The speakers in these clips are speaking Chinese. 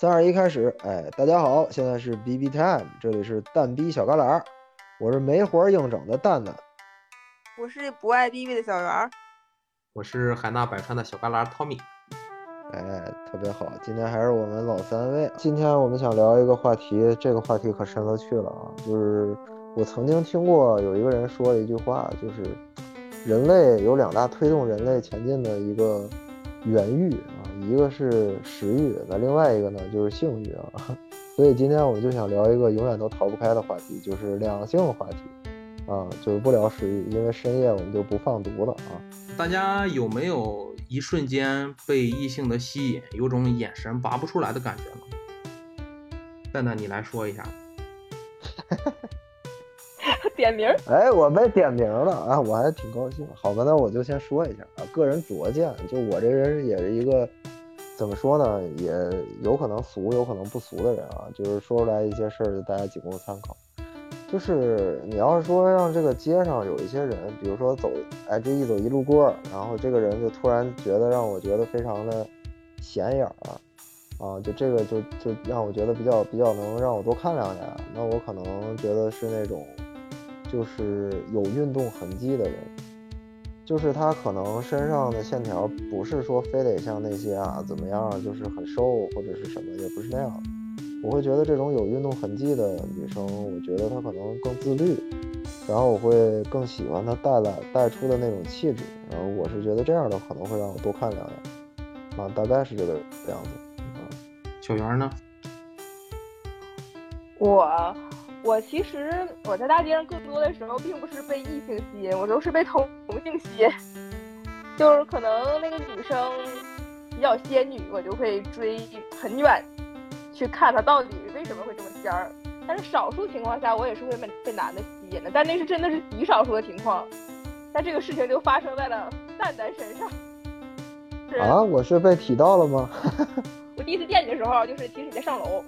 三二一，开始！哎，大家好，现在是 B B Time，这里是蛋逼小旮旯，我是没活硬整的蛋蛋，我是不爱 B B 的小圆儿，我是海纳百川的小旮旯 Tommy。哎，特别好，今天还是我们老三位。今天我们想聊一个话题，这个话题可深了去了啊，就是我曾经听过有一个人说了一句话，就是人类有两大推动人类前进的一个原欲。一个是食欲，那另外一个呢就是性欲啊，所以今天我们就想聊一个永远都逃不开的话题，就是两性话题啊，就是不聊食欲，因为深夜我们就不放毒了啊。大家有没有一瞬间被异性的吸引，有种眼神拔不出来的感觉呢？蛋蛋，你来说一下。点名？哎，我被点名了啊，我还挺高兴。好吧，那我就先说一下啊，个人拙见，就我这人也是一个。怎么说呢？也有可能俗，有可能不俗的人啊，就是说出来一些事儿，大家仅供参考。就是你要是说让这个街上有一些人，比如说走，哎，这一走一路过，然后这个人就突然觉得让我觉得非常的显眼啊，啊，就这个就就让我觉得比较比较能让我多看两眼，那我可能觉得是那种就是有运动痕迹的人。就是他可能身上的线条不是说非得像那些啊怎么样，就是很瘦或者是什么，也不是那样。我会觉得这种有运动痕迹的女生，我觉得她可能更自律，然后我会更喜欢她带来带出的那种气质。然后我是觉得这样的可能会让我多看两眼，啊，大概是这个样子。啊，小圆呢？我。我其实我在大街上更多的时候，并不是被异性吸引，我都是被同同性吸引。就是可能那个女生比较仙女，我就会追很远，去看她到底为什么会这么仙儿。但是少数情况下，我也是会被被男的吸引的，但那是真的是极少数的情况。但这个事情就发生在了蛋蛋身上。啊，我是被提到了吗？我第一次见你的时候，就是其实你在上楼。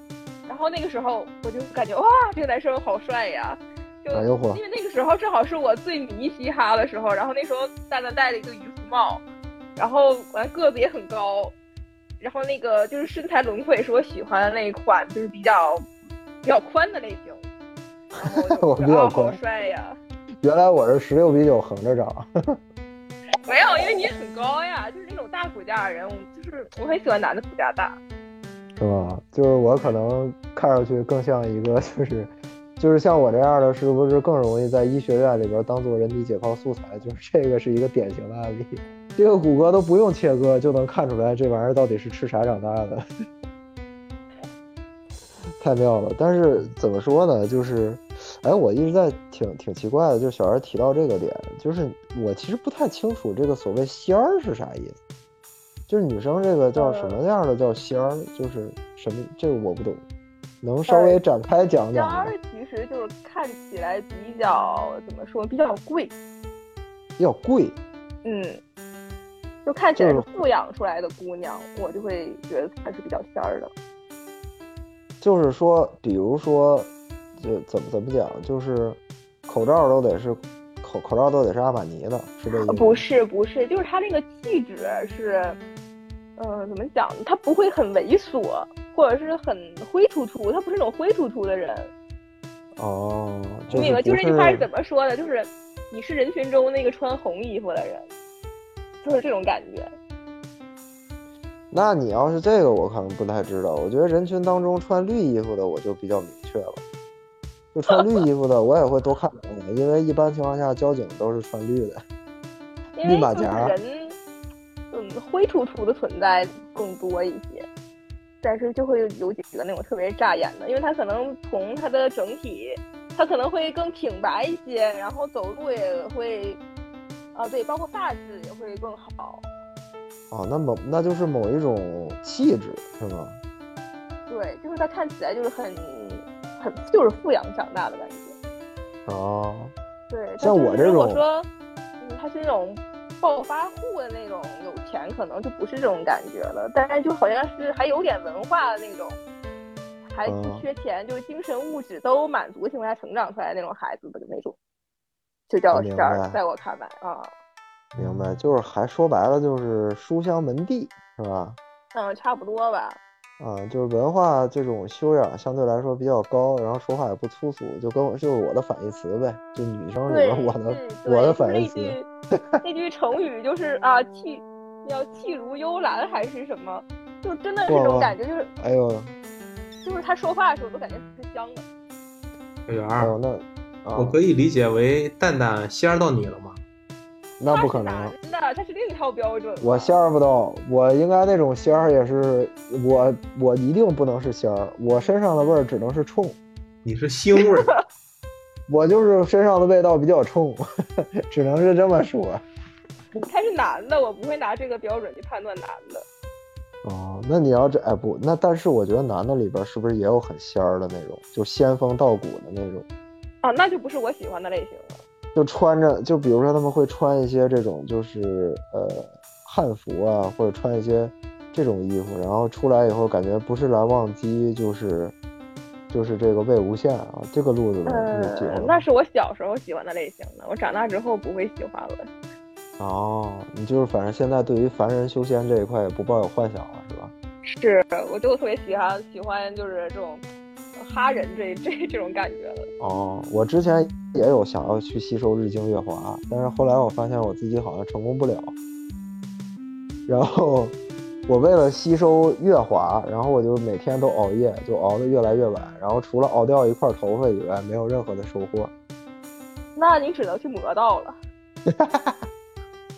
然后那个时候我就感觉哇，这个男生好帅呀！就因为那个时候正好是我最迷嘻哈的时候，然后那时候蛋蛋戴了一个渔夫帽，然后完个子也很高，然后那个就是身材轮廓也是我喜欢的那一款，就是比较比较宽的类型。我比较好帅呀！原来我是十六比九横着长。没有，因为你很高呀，就是那种大骨架的人，就是我很喜欢男的骨架大。是吧？就是我可能看上去更像一个，就是，就是像我这样的，是不是更容易在医学院里边当做人体解剖素材？就是这个是一个典型的案例，这个骨骼都不用切割就能看出来这玩意儿到底是吃啥长大的，太妙了。但是怎么说呢？就是，哎，我一直在挺挺奇怪的，就是小孩提到这个点，就是我其实不太清楚这个所谓仙儿是啥意思。就是女生这个叫什么样的叫仙儿，就是什么这个我不懂，能稍微展开讲讲吗？仙儿其实就是看起来比较怎么说，比较贵，比较贵。嗯，就看起来是富养出来的姑娘，我就会觉得她是比较仙儿的。就是说，比如说，就怎么怎么讲，就是口罩都得是口口罩都得是阿玛尼的，是这意思？不是不是，就是她那个气质是。嗯，怎么讲？他不会很猥琐，或者是很灰突突，他不是那种灰突突的人。哦，你明白？就是那句话是怎么说的？就是你是人群中那个穿红衣服的人，就是这种感觉。那你要是这个，我可能不太知道。我觉得人群当中穿绿衣服的，我就比较明确了。就穿绿衣服的，我也会多看两眼，因为一般情况下交警都是穿绿的，绿马甲。灰突突的存在更多一些，但是就会有几个那种特别扎眼的，因为他可能从他的整体，他可能会更挺拔一些，然后走路也会，啊对，包括发质也会更好。啊，那某那就是某一种气质是吗？对，就是他看起来就是很很就是富养长大的感觉。哦。对，像我这种，如果说，嗯，他是那种。暴发户的那种有钱，可能就不是这种感觉了。但是就好像是还有点文化的那种，还不缺钱，就是精神物质都满足的情况下成长出来那种孩子的那种，就叫仙儿。在我看来啊，明白，就是还说白了就是书香门第，是吧？嗯，差不多吧。啊，就是文化这种修养相对来说比较高，然后说话也不粗俗，就跟我就是我的反义词呗，就女生里面，我的我的反义词。那 句那句成语就是啊，气叫气如幽兰还是什么？就真的是这哇哇种感觉，就是哎呦，就是他说话的时候都感觉是香的。小圆儿，哎呦那啊，我可以理解为蛋蛋仙儿到你了吗？那不可能。他是男的，他是另一套标准。我仙儿不到，我应该那种仙儿也是我，我一定不能是仙儿，我身上的味儿只能是冲，你是腥味儿，我就是身上的味道比较冲，只能是这么说。他是男的，我不会拿这个标准去判断男的。哦，那你要这哎不，那但是我觉得男的里边是不是也有很仙儿的那种，就仙风道骨的那种，啊，那就不是我喜欢的类型了。就穿着，就比如说他们会穿一些这种就是呃汉服啊，或者穿一些这种衣服，然后出来以后感觉不是蓝忘机就是就是这个魏无羡啊，这个路子的你喜欢那是我小时候喜欢的类型的，我长大之后不会喜欢了。哦，你就是反正现在对于凡人修仙这一块也不抱有幻想了，是吧？是，我就特别喜欢喜欢就是这种哈人这这这种感觉了。哦，我之前也有想要去吸收日精月华，但是后来我发现我自己好像成功不了。然后我为了吸收月华，然后我就每天都熬夜，就熬得越来越晚，然后除了熬掉一块头发以外，没有任何的收获。那你只能去魔道了。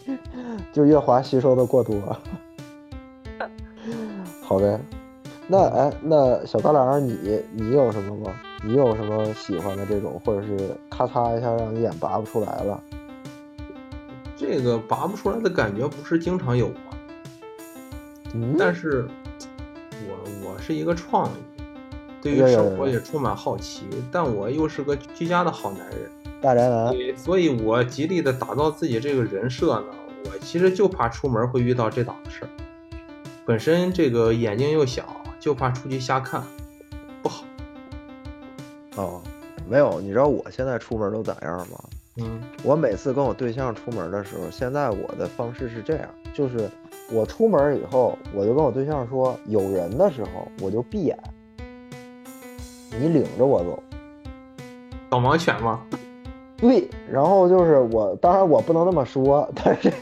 就月华吸收的过多。好呗，那哎，那小旮旯，你你有什么吗？你有什么喜欢的这种，或者是咔嚓一下让你眼拔不出来了？这个拔不出来的感觉不是经常有吗？嗯，但是我我是一个创意，对于生活也充满好奇，但我又是个居家的好男人，大宅男。对，所以我极力的打造自己这个人设呢，我其实就怕出门会遇到这档子事儿。本身这个眼睛又小，就怕出去瞎看，不好。哦，没有，你知道我现在出门都咋样吗？嗯，我每次跟我对象出门的时候，现在我的方式是这样，就是我出门以后，我就跟我对象说，有人的时候我就闭眼，你领着我走。导盲犬吗？对，然后就是我，当然我不能那么说，但是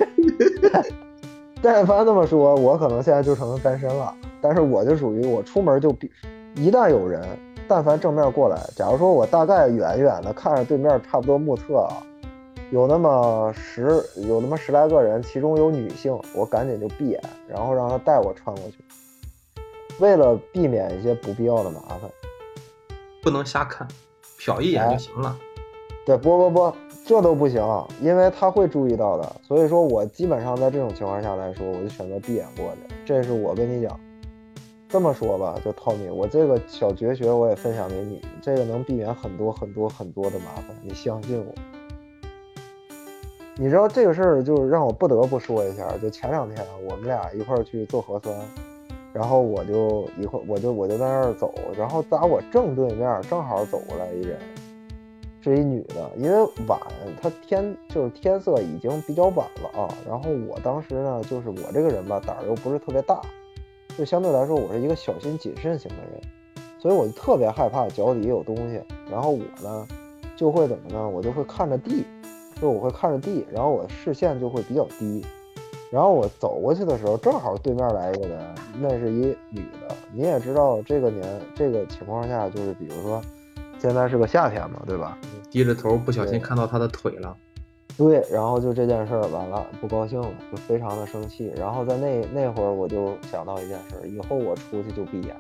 但凡这么说，我可能现在就成了单身了。但是我就属于我出门就必，一旦有人，但凡正面过来，假如说我大概远远的看着对面差不多目测啊，有那么十有那么十来个人，其中有女性，我赶紧就闭眼，然后让他带我穿过去，为了避免一些不必要的麻烦。不能瞎看，瞟一眼就行了。对，不不不，这都不行，因为他会注意到的。所以说我基本上在这种情况下来说，我就选择闭眼过去。这是我跟你讲，这么说吧，就 Tommy，我这个小绝学我也分享给你，这个能避免很多很多很多的麻烦，你相信我。你知道这个事儿，就是让我不得不说一下，就前两天我们俩一块儿去做核酸，然后我就一块我就我就在那儿走，然后打我正对面正好走过来一人，是一女的，因为晚，她天就是天色已经比较晚了啊。然后我当时呢，就是我这个人吧，胆儿又不是特别大，就相对来说我是一个小心谨慎型的人，所以我就特别害怕脚底下有东西。然后我呢，就会怎么呢？我就会看着地，就我会看着地，然后我视线就会比较低。然后我走过去的时候，正好对面来一个人，那是一女的。你也知道，这个年这个情况下，就是比如说，现在是个夏天嘛，对吧？低着头不小心看到他的腿了，对，然后就这件事儿完了，不高兴了，就非常的生气。然后在那那会儿，我就想到一件事，以后我出去就闭眼。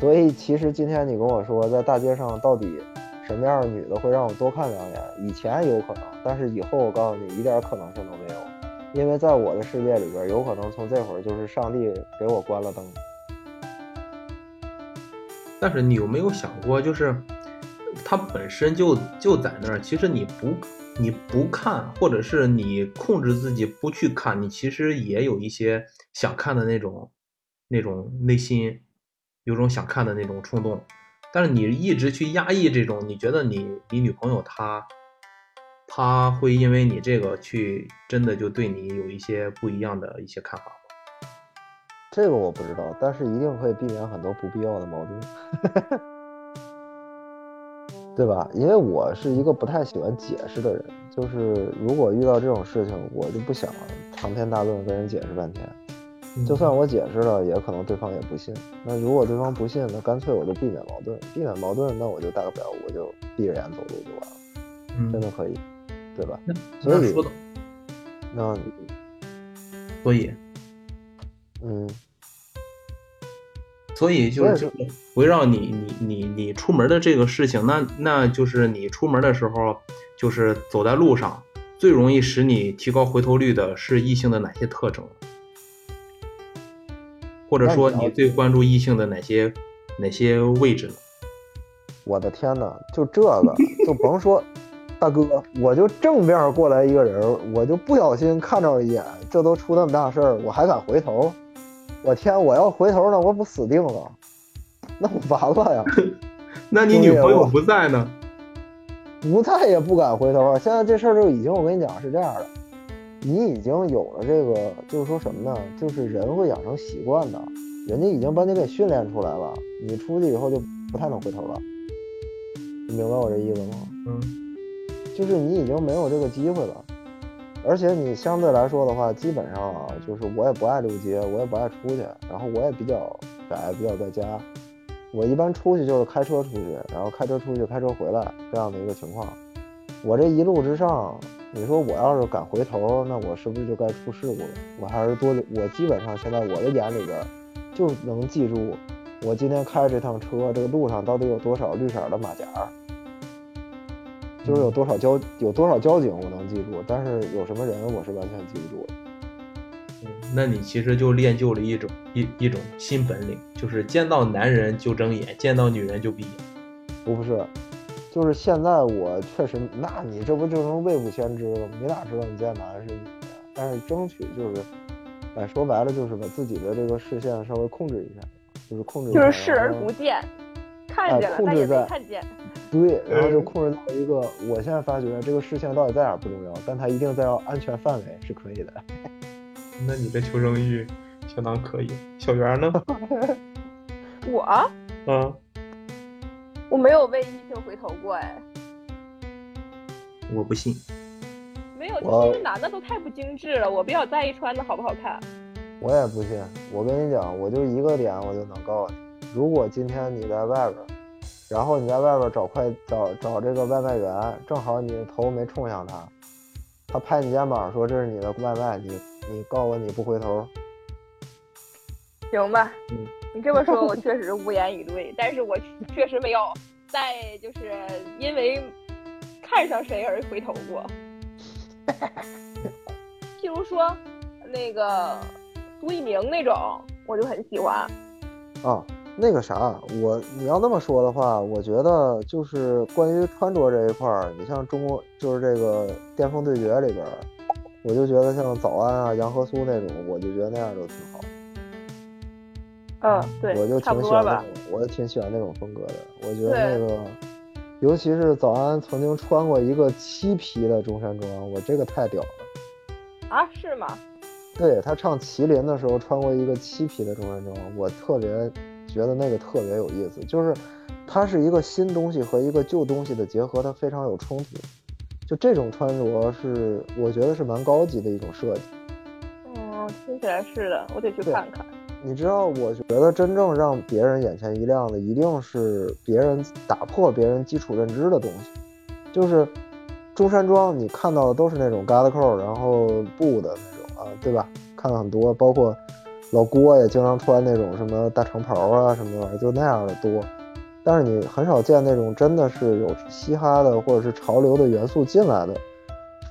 所以其实今天你跟我说，在大街上到底什么样的女的会让我多看两眼？以前有可能，但是以后我告诉你，一点可能性都没有，因为在我的世界里边，有可能从这会儿就是上帝给我关了灯。但是你有没有想过，就是它本身就就在那儿，其实你不你不看，或者是你控制自己不去看，你其实也有一些想看的那种那种内心有种想看的那种冲动，但是你一直去压抑这种，你觉得你你女朋友她她会因为你这个去真的就对你有一些不一样的一些看法？这个我不知道，但是一定可以避免很多不必要的矛盾，对吧？因为我是一个不太喜欢解释的人，就是如果遇到这种事情，我就不想长篇大论跟人解释半天。就算我解释了，也可能对方也不信。那如果对方不信，那干脆我就避免矛盾，避免矛盾，那我就大不了我就闭着眼走路就完了，嗯，真的可以，对吧？那所以那说的，那所以嗯，所以就是就围绕你你你你出门的这个事情，那那就是你出门的时候，就是走在路上，最容易使你提高回头率的是异性的哪些特征？或者说你最关注异性的哪些哪些位置呢？我的天呐，就这个就甭说，大哥，我就正面过来一个人，我就不小心看着一眼，这都出那么大事儿，我还敢回头？我天，我要回头呢，我不死定了？那我完了呀！那你女朋友不在呢？不在也不敢回头啊！现在这事儿就已经，我跟你讲是这样的，你已经有了这个，就是说什么呢？就是人会养成习惯的，人家已经把你给训练出来了，你出去以后就不太能回头了。你明白我这意思吗？嗯就是你已经没有这个机会了，而且你相对来说的话，基本上，就是我也不爱溜街，我也不爱出去，然后我也比较宅，比较在家。我一般出去就是开车出去，然后开车出去，开车回来这样的一个情况。我这一路之上，你说我要是敢回头，那我是不是就该出事故了？我还是多，我基本上现在我的眼里边就能记住，我今天开这趟车，这个路上到底有多少绿色的马甲，就是有多少交有多少交警我能记住，但是有什么人我是完全记不住的。嗯，那你其实就练就了一种一一种新本领，就是见到男人就睁眼，见到女人就闭眼。不是，就是现在我确实，那你这不就成未卜先知了吗？你哪知道你见男是女的呀？但是争取就是，哎，说白了就是把自己的这个视线稍微控制一下，就是控制一下，就是视而不见，看见了但也控制在没看见。对，然后就控制到一个，我现在发觉这个视线到底在哪儿不重要，但它一定在安全范围是可以的。那你的求生欲相当可以。小圆呢？我嗯，我没有为异性回头过哎，我不信。没有，我其实男的都太不精致了，我比较在意穿的好不好看。我也不信，我跟你讲，我就一个点，我就能告诉你，如果今天你在外边儿，然后你在外边儿找快找找这个外卖员，正好你头没冲向他，他拍你肩膀说这是你的外卖，你你告诉我你不回头，行吧，嗯你这么说，我确实无言以对，但是我确实没有在就是因为看上谁而回头过。譬如说，那个苏一鸣那种，我就很喜欢。啊，那个啥，我你要那么说的话，我觉得就是关于穿着这一块儿，你像中国就是这个巅峰对决里边儿，我就觉得像早安啊、杨和苏那种，我就觉得那样就挺好。嗯，对，我就挺喜欢那种。，我也挺喜欢那种风格的。我觉得那个，尤其是早安曾经穿过一个漆皮的中山装，我这个太屌了。啊，是吗？对他唱《麒麟》的时候穿过一个漆皮的中山装，我特别觉得那个特别有意思，就是它是一个新东西和一个旧东西的结合，它非常有冲突。就这种穿着是我觉得是蛮高级的一种设计。嗯，听起来是的，我得去看看。你知道，我觉得真正让别人眼前一亮的，一定是别人打破别人基础认知的东西。就是中山装，你看到的都是那种疙瘩扣，然后布的那种啊，对吧？看了很多，包括老郭也经常穿那种什么大长袍啊什么玩意儿，就那样的多。但是你很少见那种真的是有嘻哈的或者是潮流的元素进来的，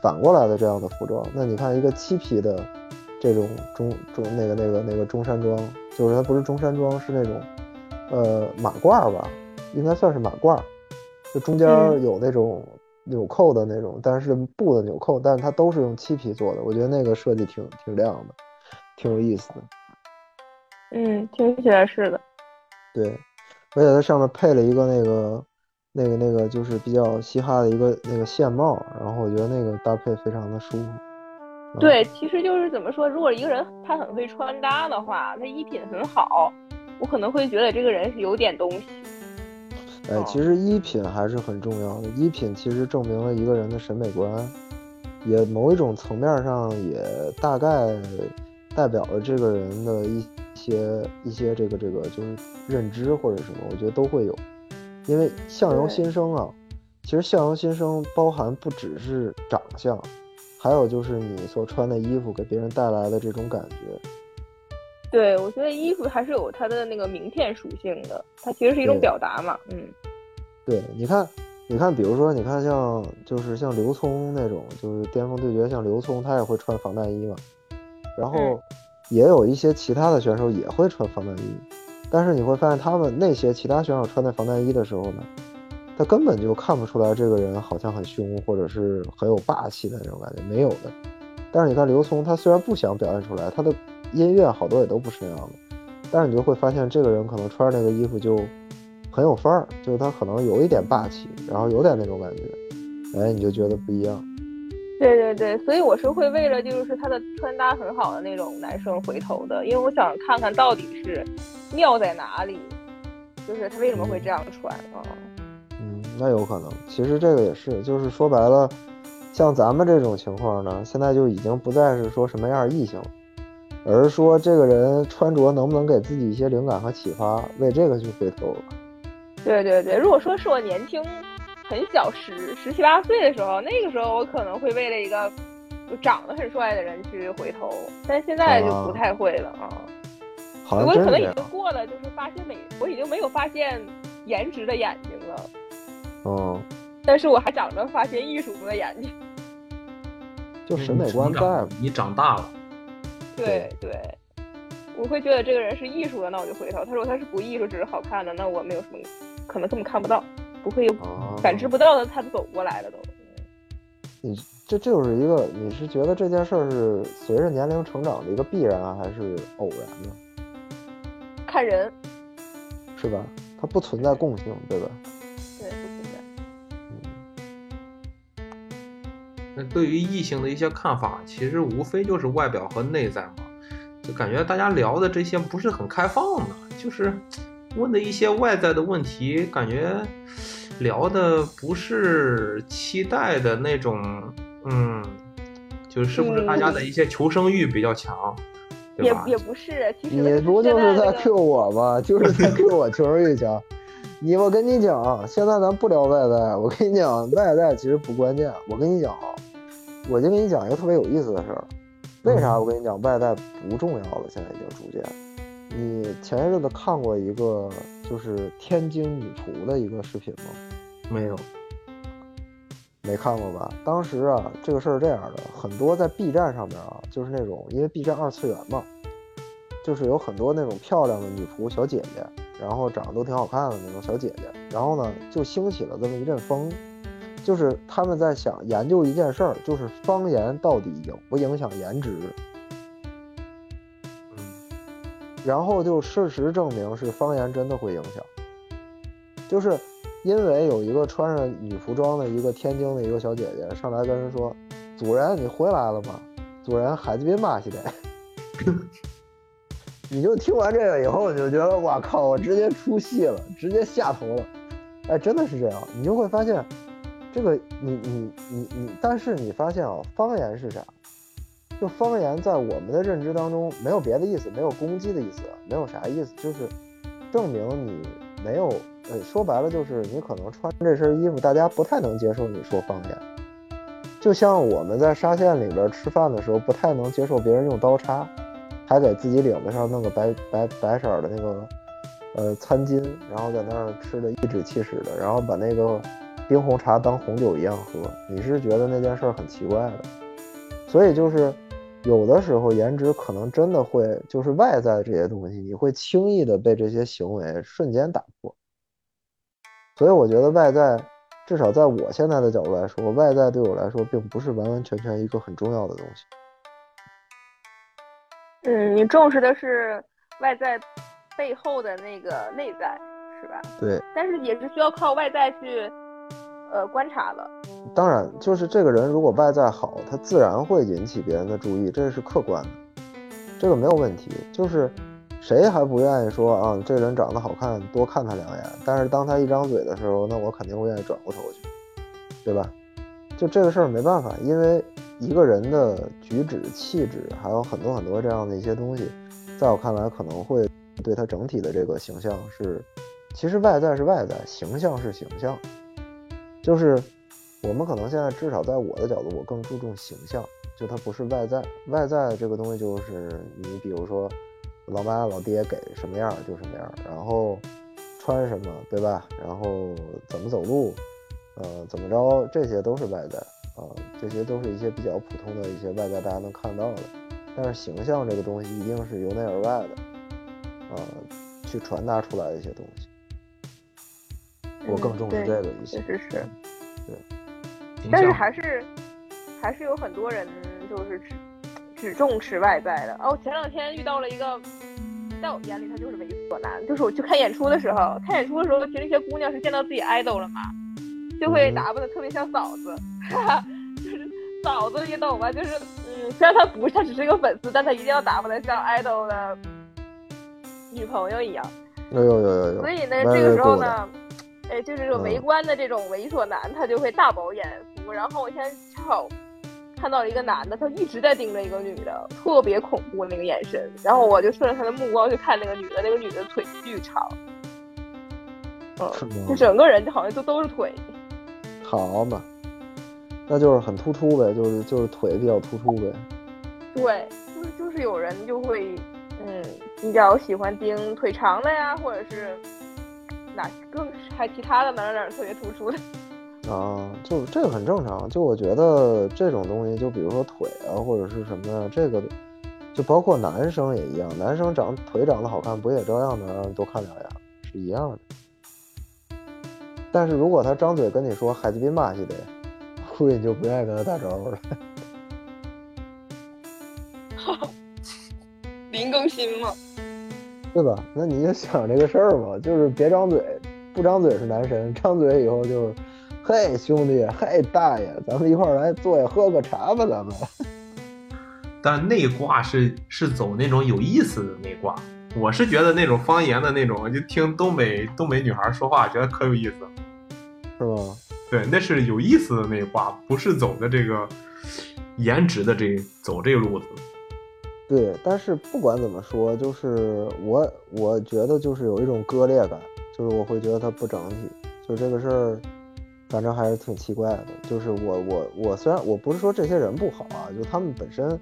反过来的这样的服装。那你看一个漆皮的。这种中中那个那个那个中山装，就是它不是中山装，是那种呃马褂吧，应该算是马褂，就中间嗯有那种纽扣的那种，但是布的纽扣，但是它都是用漆皮做的，我觉得那个设计挺挺亮的，挺有意思的。嗯，听起来是的。对，而且它上面配了一个那个那个那个就是比较嘻哈的一个那个线帽，然后我觉得那个搭配非常的舒服，对，其实就是怎么说，如果一个人他很会穿搭的话，他衣品很好，我可能会觉得这个人是有点东西。哎，其实衣品还是很重要的，衣品其实证明了一个人的审美观，也某一种层面上也大概代表了这个人的一些一些这个这个就是认知或者什么，我觉得都会有。因为相由心生啊，其实相由心生包含不只是长相，还有就是你所穿的衣服给别人带来的这种感觉。对，我觉得衣服还是有它的那个名片属性的，它其实是一种表达嘛。嗯，对，你看，你看，比如说，你看像就是像刘聪那种，就是巅峰对决，像刘聪他也会穿防弹衣嘛。然后也有一些其他的选手也会穿防弹衣，但是你会发现他们那些其他选手穿那防弹衣的时候呢，他根本就看不出来这个人好像很凶或者是很有霸气的那种感觉，没有的。但是你看刘聪，他虽然不想表现出来，他的。音乐好多也都不是那样的，但是你就会发现，这个人可能穿着那个衣服就很有范儿，就是他可能有一点霸气，然后有点那种感觉，哎，你就觉得不一样。对对对，所以我是会为了就是他的穿搭很好的那种男生回头的，因为我想看看到底是妙在哪里，就是他为什么会这样穿啊？嗯，那有可能，其实这个也是，就是说白了，像咱们这种情况呢，现在就已经不再是说什么样异性了。而是说，这个人穿着能不能给自己一些灵感和启发，为这个去回头了。对对对，如果说是我年轻、很小十十七八岁的时候，那个时候我可能会为了一个就长得很帅的人去回头，但现在就不太会了啊。好像我可能已经过了，就是发现美，我已经没有发现颜值的眼睛了。哦。但是我还长着发现艺术的眼睛。就审美观在，你长大了。对对，我会觉得这个人是艺术的，那我就回头。他说他是不艺术，只是好看的，那我没有什么，可能根本看不到，不会有感知不到的，他走过来了都。你这这就是一个，你是觉得这件事儿是随着年龄成长的一个必然，还是偶然呢？看人，是吧？它不存在共性，对吧？对，不存在。嗯那对于异性的一些看法，其实无非就是外表和内在嘛。就感觉大家聊的这些不是很开放的，就是问的一些外在的问题，感觉聊的不是期待的那种，嗯，就是不是大家的一些求生欲比较强，也也不是，其实你不就是在 Q 我吗？就是在 Q 我求生欲强。你我跟你讲，现在咱不聊外在，我跟你讲，外在其实不关键。我跟你讲啊。我就跟你讲一个特别有意思的事儿，为啥我跟你讲外在不重要了？现在已经逐渐。你前一阵子看过一个就是天津女仆的一个视频吗？没有，没看过吧？当时啊，这个事儿这样的，很多在 B 站上面啊，就是那种因为 B 站二次元嘛，就是有很多那种漂亮的女仆小姐姐，然后长得都挺好看的那种小姐姐，然后呢，就兴起了这么一阵风。就是他们在想研究一件事儿，就是方言到底影不影响颜值？嗯，然后就事实证明是方言真的会影响，就是因为有一个穿着女服装的一个天津的一个小姐姐上来跟人说：“主人，你回来了吗？主人，孩子别骂起来。”你就听完这个以后，你就觉得哇靠，我直接出戏了，直接下头了。哎，真的是这样，你就会发现。这个你你你你，但是你发现啊，方言是啥？就方言在我们的认知当中没有别的意思，没有攻击的意思，没有啥意思，就是证明你没有，呃，说白了就是你可能穿这身衣服，大家不太能接受你说方言。就像我们在沙县里边吃饭的时候，不太能接受别人用刀叉，还给自己领子上弄个白白白色的那个呃餐巾，然后在那儿吃的颐指气使的，然后把那个。冰红茶当红酒一样喝，你是觉得那件事很奇怪的，所以就是有的时候颜值可能真的会就是外在这些东西，你会轻易的被这些行为瞬间打破。所以我觉得外在，至少在我现在的角度来说，外在对我来说并不是完完全全一个很重要的东西。嗯，你重视的是外在背后的那个内在，是吧？对。但是也是需要靠外在去。呃观察了。当然，就是这个人如果外在好，他自然会引起别人的注意，这是客观的，这个没有问题。就是谁还不愿意说啊，这人长得好看，多看他两眼。但是当他一张嘴的时候，那我肯定会愿意转过头去，对吧？就这个事儿没办法，因为一个人的举止、气质，还有很多很多这样的一些东西，在我看来可能会对他整体的这个形象是，其实外在是外在，形象是形象，就是我们可能现在至少在我的角度，我更注重形象，就它不是外在，外在这个东西就是你比如说老妈老爹给什么样就什么样，然后穿什么，对吧？然后怎么走路。呃，怎么着，这些都是外在啊，这些都是一些比较普通的一些外在，大家能看到的。但是形象这个东西，一定是由内而外的，呃，去传达出来的一些东西。我更重视这个一些。确实是。对。但是还是还是有很多人就是只只重视外在的。哦，前两天遇到了一个，在我眼里他就是猥琐男。就是我去看演出的时候，看演出的时候，其实那些姑娘是见到自己 idol 了嘛。就会打扮的特别像嫂子，就是嫂子你懂吧？就是嗯，虽然他不是，他只是一个粉丝，但他一定要打扮的像 idol 的女朋友一样。有有有有有。所以呢，这个时候呢，哎，就是这种围观的这种猥琐男，他就会大饱眼福。然后我现在恰好看到了一个男的，他一直在盯着一个女的，特别恐怖那个眼神。然后我就顺着他的目光去看那个女的，那个女的腿巨长，嗯，就整个人就好像都都是腿。好嘛，那就是很突出呗，就是就是腿比较突出呗。对，就是就是有人就会，嗯，比较喜欢盯腿长的呀，或者是哪更还其他的哪哪特别突出的。啊，就这个很正常。就我觉得这种东西，就比如说腿啊，或者是什么呀，这个就包括男生也一样，男生长腿长得好看，不也照样能让人多看两眼，是一样的。但是如果他张嘴跟你说海基宾马西的，估计你就不愿意跟他打招呼了。林更新嘛，对吧？那你就想这个事儿嘛，就是别张嘴，不张嘴是男神，张嘴以后就是，嘿兄弟，嘿大爷，咱们一块儿来坐下喝个茶吧，咱们。但内挂是是走那种有意思的内挂，我是觉得那种方言的那种，就听东北东北女孩说话，觉得可有意思。是吗？对，那是有意思的那卦，不是走的这个颜值的这走这个路子。对，但是不管怎么说，就是我我觉得就是有一种割裂感，就是我会觉得它不整体。就这个事儿，反正还是挺奇怪的。就是我我我虽然我不是说这些人不好啊，就他们本身，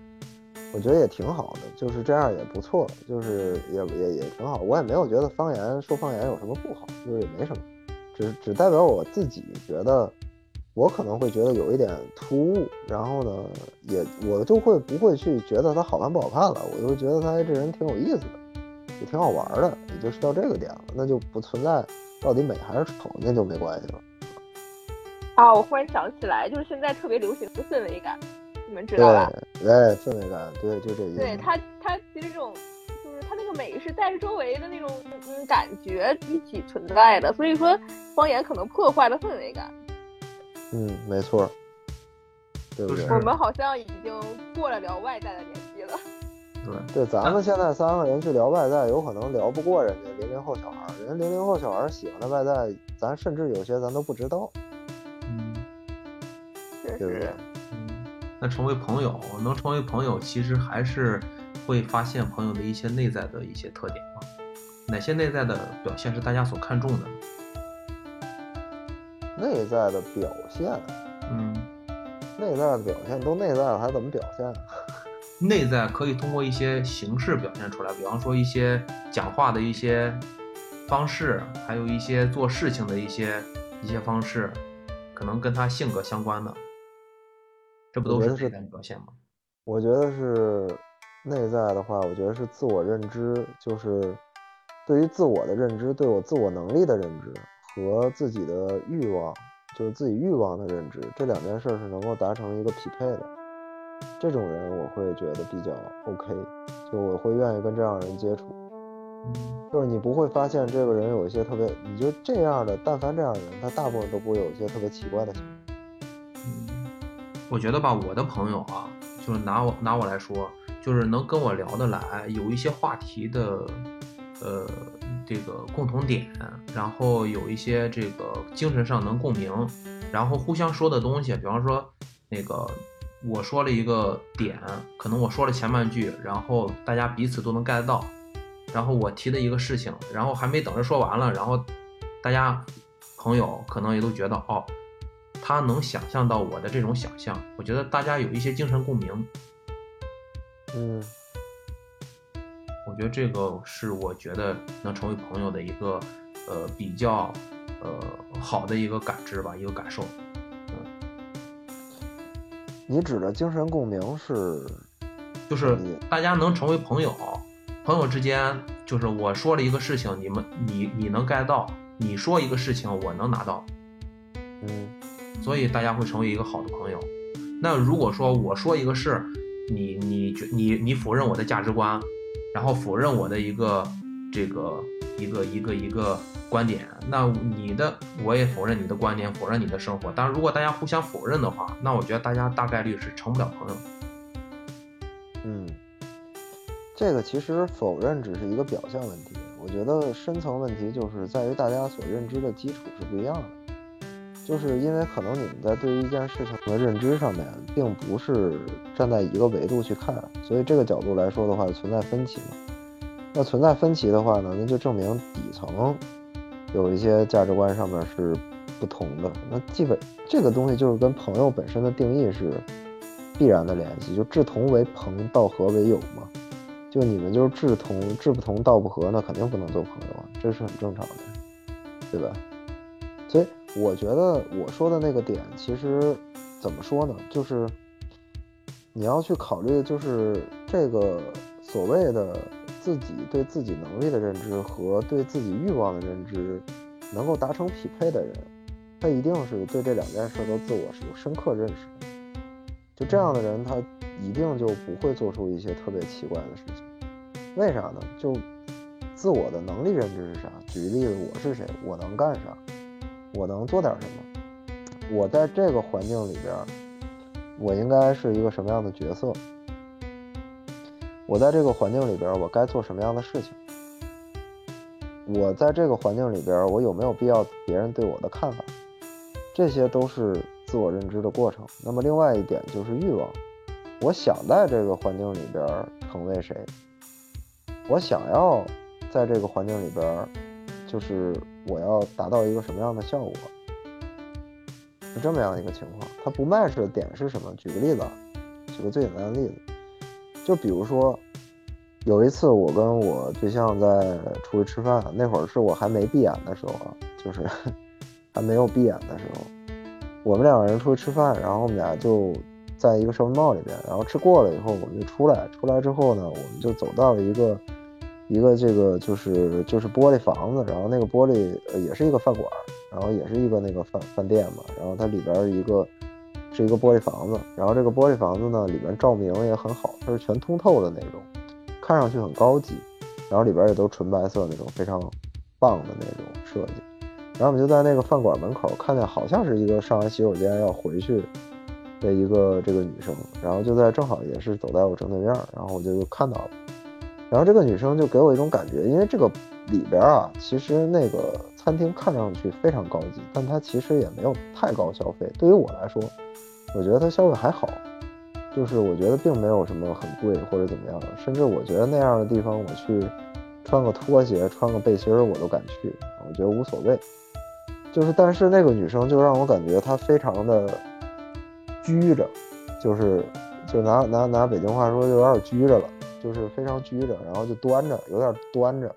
我觉得也挺好的，就是这样也不错，就是也也也挺好。我也没有觉得方言说方言有什么不好，就是也没什么。只只代表我自己觉得，我可能会觉得有一点突兀，然后呢，也我就会不会去觉得他好看不好看了，我就会觉得他这人挺有意思的，也挺好玩的，也就是到这个点了，那就不存在到底美还是丑，那就没关系了。啊，我忽然想起来，就是现在特别流行的氛围感，你们知道吧？对，哎，氛围感，对，就这意思。对他，他其实这种。就是他那个美是带着周围的那种嗯感觉一起存在的，所以说方言可能破坏了氛围感。嗯，没错，对不对？我们好像已经过了聊外在的年纪了。对对，咱们现在三个人去聊外在，有可能聊不过人家零零后小孩儿。人零零后小孩儿喜欢的外在，咱甚至有些咱都不知道。嗯，对不对？嗯，那成为朋友，能成为朋友，其实还是。会发现朋友的一些内在的一些特点嘛？哪些内在的表现是大家所看重的？内在的表现，嗯，内在的表现都内在了，还怎么表现？内在可以通过一些形式表现出来，比方说一些讲话的一些方式，还有一些做事情的一些一些方式，可能跟他性格相关的，这不都是内在表现吗？我觉得是。内在的话，我觉得是自我认知，就是对于自我的认知，对我自我能力的认知和自己的欲望，就是自己欲望的认知，这两件事是能够达成一个匹配的。这种人我会觉得比较 OK，就我会愿意跟这样人接触。就是你不会发现这个人有一些特别，你就这样的，但凡这样的人，他大部分都不会有一些特别奇怪的行为。嗯，我觉得吧，我的朋友啊，就是拿我拿我来说，就是能跟我聊得来，有一些话题的，呃，这个共同点，然后有一些这个精神上能共鸣，然后互相说的东西，比方说那个我说了一个点，可能我说了前半句，然后大家彼此都能 get 到。然后我提的一个事情，然后还没等着说完了，然后大家朋友可能也都觉得哦，他能想象到我的这种想象，我觉得大家有一些精神共鸣。嗯，我觉得这个是我觉得能成为朋友的一个呃比较呃好的一个感知吧，一个感受。嗯你指的精神共鸣是，就是大家能成为朋友。朋友之间，就是我说了一个事情，你们你你能 get 到，你说一个事情，我能拿到，嗯，所以大家会成为一个好的朋友。那如果说我说一个事，你你觉你你否认我的价值观，然后否认我的一个这个一个一个一个观点，那你的我也否认你的观点，否认你的生活。当然，如果大家互相否认的话，那我觉得大家大概率是成不了朋友。嗯。这个其实否认只是一个表象问题，我觉得深层问题就是在于大家所认知的基础是不一样的，就是因为可能你们在对于一件事情的认知上面，并不是站在一个维度去看，所以这个角度来说的话，存在分歧嘛。那存在分歧的话呢，那就证明底层有一些价值观上面是不同的。那基本这个东西就是跟朋友本身的定义是必然的联系，就志同为朋，道合为友嘛。就你们就是志同志不同道不合，那肯定不能做朋友啊，这是很正常的，对吧？所以我觉得我说的那个点，其实怎么说呢？就是你要去考虑的就是这个所谓的自己对自己能力的认知和对自己欲望的认知能够达成匹配的人，他一定是对这两件事都自我是有深刻认识的。就这样的人，他。一定就不会做出一些特别奇怪的事情，为啥呢？就自我的能力认知是啥？举个例子，我是谁？我能干啥？我能做点什么？我在这个环境里边，我应该是一个什么样的角色？我在这个环境里边，我该做什么样的事情？我在这个环境里边，我有没有必要别人对我的看法？这些都是自我认知的过程。那么另外一点就是欲望。我想在这个环境里边成为谁？我想要在这个环境里边，就是我要达到一个什么样的效果？是这么样一个情况。它不 match 的点是什么？举个例子，举个最简单的例子，就比如说有一次我跟我对象在出去吃饭，那会儿是我还没闭眼的时候啊，就是 还没有闭眼的时候，我们两个人出去吃饭，然后我们俩就。在一个社文帽里面，然后吃过了以后，我们就出来。出来之后呢，我们就走到了一个一个这个就是就是玻璃房子，然后那个玻璃也是一个饭馆，然后也是一个那个饭饭店嘛。然后它里边一个是一个玻璃房子，然后这个玻璃房子呢里边照明也很好，它是全通透的那种，看上去很高级。然后里边也都纯白色那种非常棒的那种设计。然后我们就在那个饭馆门口看见，好像是一个上完洗手间要回去。的一个这个女生，然后就在正好也是走在我正对面，然后我就看到了，然后这个女生就给我一种感觉，因为这个里边啊，其实那个餐厅看上去非常高级，但它其实也没有太高消费。对于我来说，我觉得它消费还好，就是我觉得并没有什么很贵或者怎么样，甚至我觉得那样的地方我去穿个拖鞋、穿个背心我都敢去，我觉得无所谓。就是，但是那个女生就让我感觉她非常的。拘着，就是就拿拿拿北京话说，就有点拘着了，就是非常拘着，然后就端着，有点端着，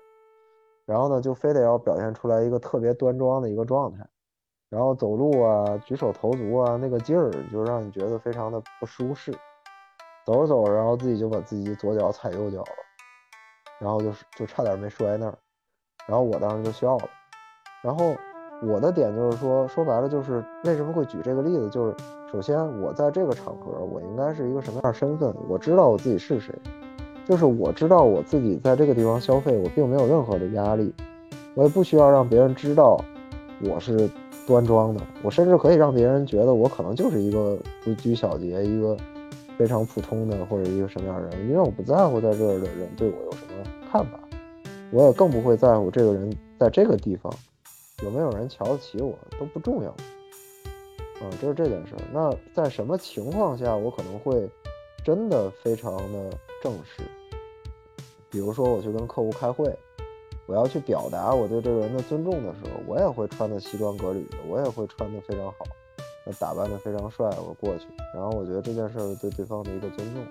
然后呢，就非得要表现出来一个特别端庄的一个状态，然后走路啊，举手投足啊，那个劲儿就让你觉得非常的不舒适。走着走着，然后自己就把自己左脚踩右脚了，然后就是就差点没摔那儿，然后我当时就笑了，然后。我的点就是说，说白了就是为什么会举这个例子，就是首先我在这个场合，我应该是一个什么样的身份？我知道我自己是谁。就是我知道我自己在这个地方消费，我并没有任何的压力，我也不需要让别人知道我是端庄的，我甚至可以让别人觉得我可能就是一个不拘小节、一个非常普通的或者一个什么样的人，因为我不在乎在这儿的人对我有什么看法，我也更不会在乎这个人在这个地方有没有人瞧得起我，都不重要。嗯，这是这件事儿。那在什么情况下我可能会真的非常的正式？比如说我去跟客户开会，我要去表达我对这个人的尊重的时候，我也会穿的西装革履的，我也会穿的非常好，那打扮的非常帅，我过去。然后我觉得这件事儿对对方的一个尊重，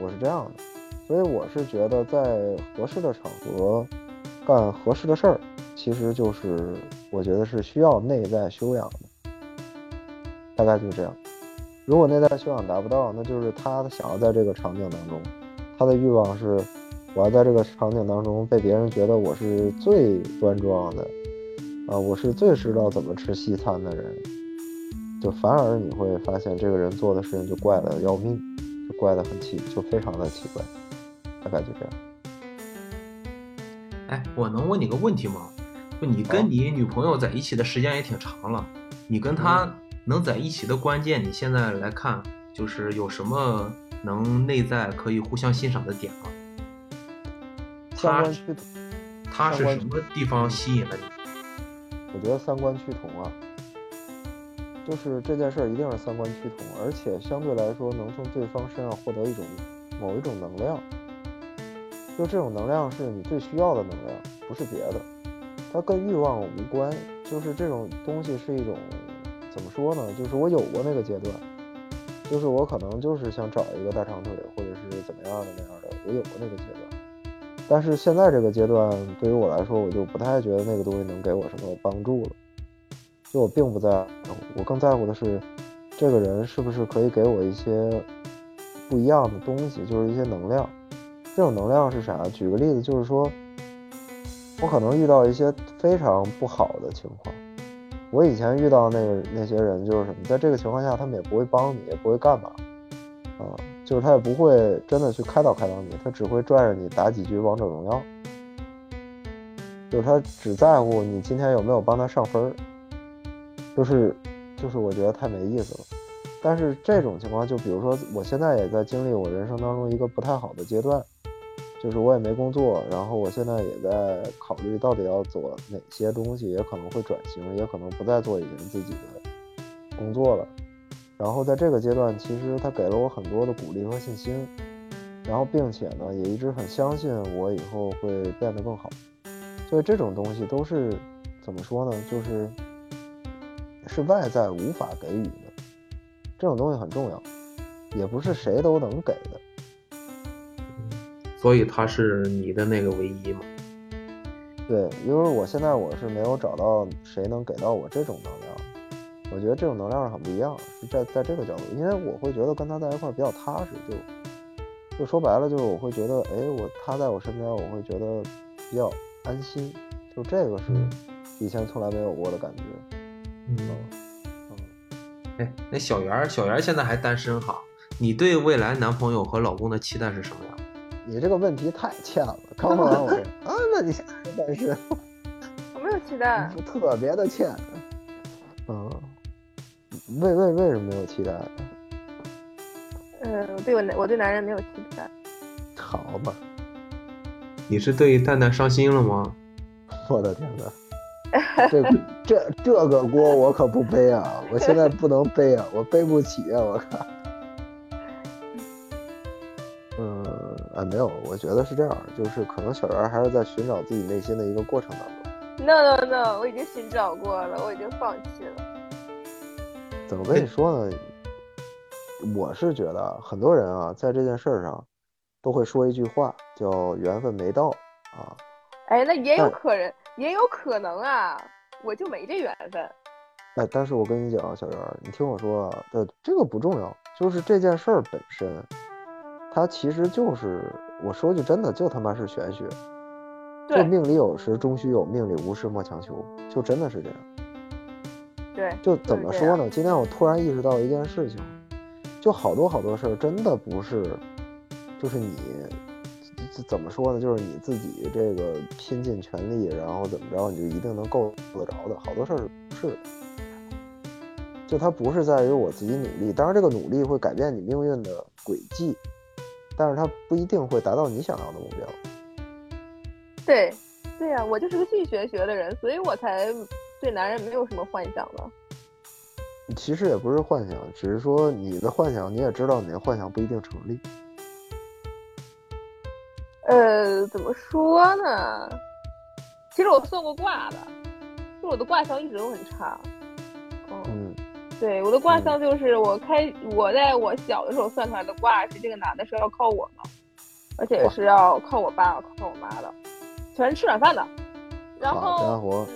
我是这样的。所以我是觉得在合适的场合干合适的事儿，其实就是我觉得是需要内在修养的。大概就是这样。如果内在修养达不到，那就是他想要在这个场景当中，他的欲望是，我要在这个场景当中被别人觉得我是最端庄的，啊，我是最知道怎么吃西餐的人，就反而你会发现这个人做的事情就怪的要命，就怪的很奇，就非常的奇怪。大概就这样。哎，我能问你个问题吗？就你跟你女朋友在一起的时间也挺长了，你跟她。能在一起的关键，你现在来看，就是有什么能内在可以互相欣赏的点吗？他他是什么地方吸引了你？我觉得三观趋同啊，就是这件事儿一定是三观趋同，而且相对来说能从对方身上获得一种某一种能量，就这种能量是你最需要的能量，不是别的，它跟欲望无关，就是这种东西是一种。怎么说呢？就是我有过那个阶段，就是我可能就是想找一个大长腿，或者是怎么样的那样的，我有过那个阶段。但是现在这个阶段对于我来说，我就不太觉得那个东西能给我什么帮助了。就我并不在乎，我更在乎的是，这个人是不是可以给我一些不一样的东西，就是一些能量。这种能量是啥？举个例子，就是说我可能遇到一些非常不好的情况。我以前遇到那个那些人就是什么，在这个情况下，他们也不会帮你，也不会干嘛，啊，就是他也不会真的去开导开导你，他只会拽着你打几局王者荣耀，就是他只在乎你今天有没有帮他上分儿，就是就是我觉得太没意思了。但是这种情况，就比如说我现在也在经历我人生当中一个不太好的阶段。就是我也没工作，然后我现在也在考虑到底要做哪些东西，也可能会转型，也可能不再做以前自己的工作了。然后在这个阶段，其实他给了我很多的鼓励和信心，然后并且呢，也一直很相信我以后会变得更好。所以这种东西都是怎么说呢？就是是外在无法给予的，这种东西很重要，也不是谁都能给的。所以他是你的那个唯一吗？对，因为我现在我是没有找到谁能给到我这种能量，我觉得这种能量是很不一样，是在在这个角度，因为我会觉得跟他在一块儿比较踏实，就就说白了就是我会觉得，哎，我他在我身边，我会觉得比较安心，就这个是以前从来没有过的感觉。嗯嗯，哎，那小圆小圆现在还单身哈？你对未来男朋友和老公的期待是什么呀？你这个问题太欠了，刚问完我啊，那你现在单身？我没有期待，特别的欠。嗯，为为为什么没有期待？嗯，对我男我对男人没有期待。好吧，你是对蛋蛋伤心了吗？我的天哪，这这这个锅我可不背啊！我现在不能背啊，我背不起啊！我靠。嗯啊，没有，我觉得是这样，就是可能小圆还是在寻找自己内心的一个过程当中。No No No，我已经寻找过了，我已经放弃了。怎么跟你说呢？我是觉得很多人啊，在这件事上都会说一句话，叫缘分没到啊。哎，那也有可能，也有可能啊，我就没这缘分。哎，但是我跟你讲，小圆，你听我说啊，对，这个不重要，就是这件事儿本身。它其实就是，我说句真的，就他妈是玄学。就命里有时终须有，命里无时莫强求，就真的是这样。对。就怎么说呢？今天我突然意识到一件事情，就好多好多事儿真的不是，就是你这怎么说呢？就是你自己这个拼尽全力，然后怎么着，你就一定能够得着的。好多事儿不是的，就它不是在于我自己努力，当然这个努力会改变你命运的轨迹，但是它不一定会达到你想要的目标。对，对呀、我就是个信玄学的人，所以我才对男人没有什么幻想的。其实也不是幻想，只是说你的幻想，你也知道你的幻想不一定成立。呃，怎么说呢？其实我算过卦的，就我的卦象一直都很差。嗯，嗯对，我的卦象就是我开我在我小的时候算出来的卦是这个男的是要靠我的，而且是要靠我爸靠我妈的，全是吃软饭的。然后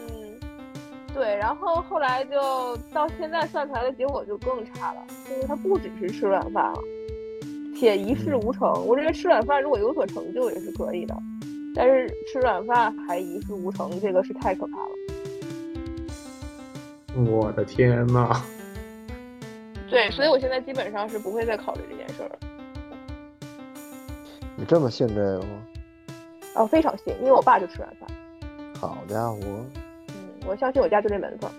对，然后后来就到现在算出来的结果就更差了，就是他不只是吃软饭了，且一事无成。我认为吃软饭如果有所成就也是可以的，但是吃软饭还一事无成，这个是太可怕了。我的天呐！对，所以我现在基本上是不会再考虑这件事儿了。你这么信这个吗？哦，非常信，因为我爸就吃软饭。好家伙，嗯，我相信我家就这门缝。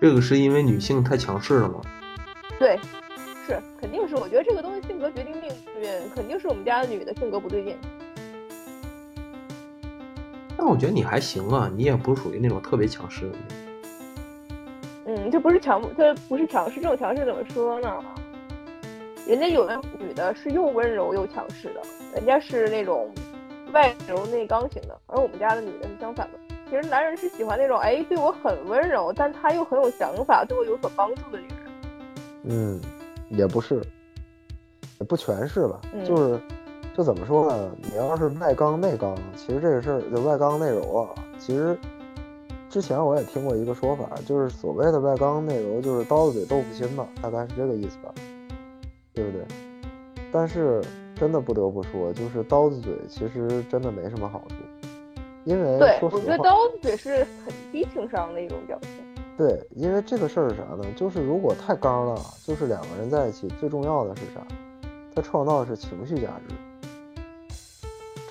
这个是因为女性太强势了吗？对，是肯定是，我觉得这个东西性格决定命运，肯定是我们家的女的性格不对劲。但我觉得你还行啊，你也不是属于那种特别强势的。嗯，这不是强，这不是强势，这种强势怎么说呢？人家有的女的是又温柔又强势的，人家是那种外柔内刚型的，而我们家的女的是相反的。其实男人是喜欢那种哎对我很温柔，但他又很有想法，对我有所帮助的女人。嗯，也不是，也不全是吧，嗯就是，就怎么说呢？你要是外刚内刚，其实这个事儿就外刚内柔啊。其实之前我也听过一个说法，就是所谓的外刚内柔，就是刀子嘴豆腐心嘛，大概是这个意思吧，对不对？但是真的不得不说，就是刀子嘴其实真的没什么好处，因为对，我觉得刀子嘴是很低情商的一种表现。对，因为这个事儿是啥呢？就是如果太刚了，就是两个人在一起最重要的是啥？它创造的是情绪价值。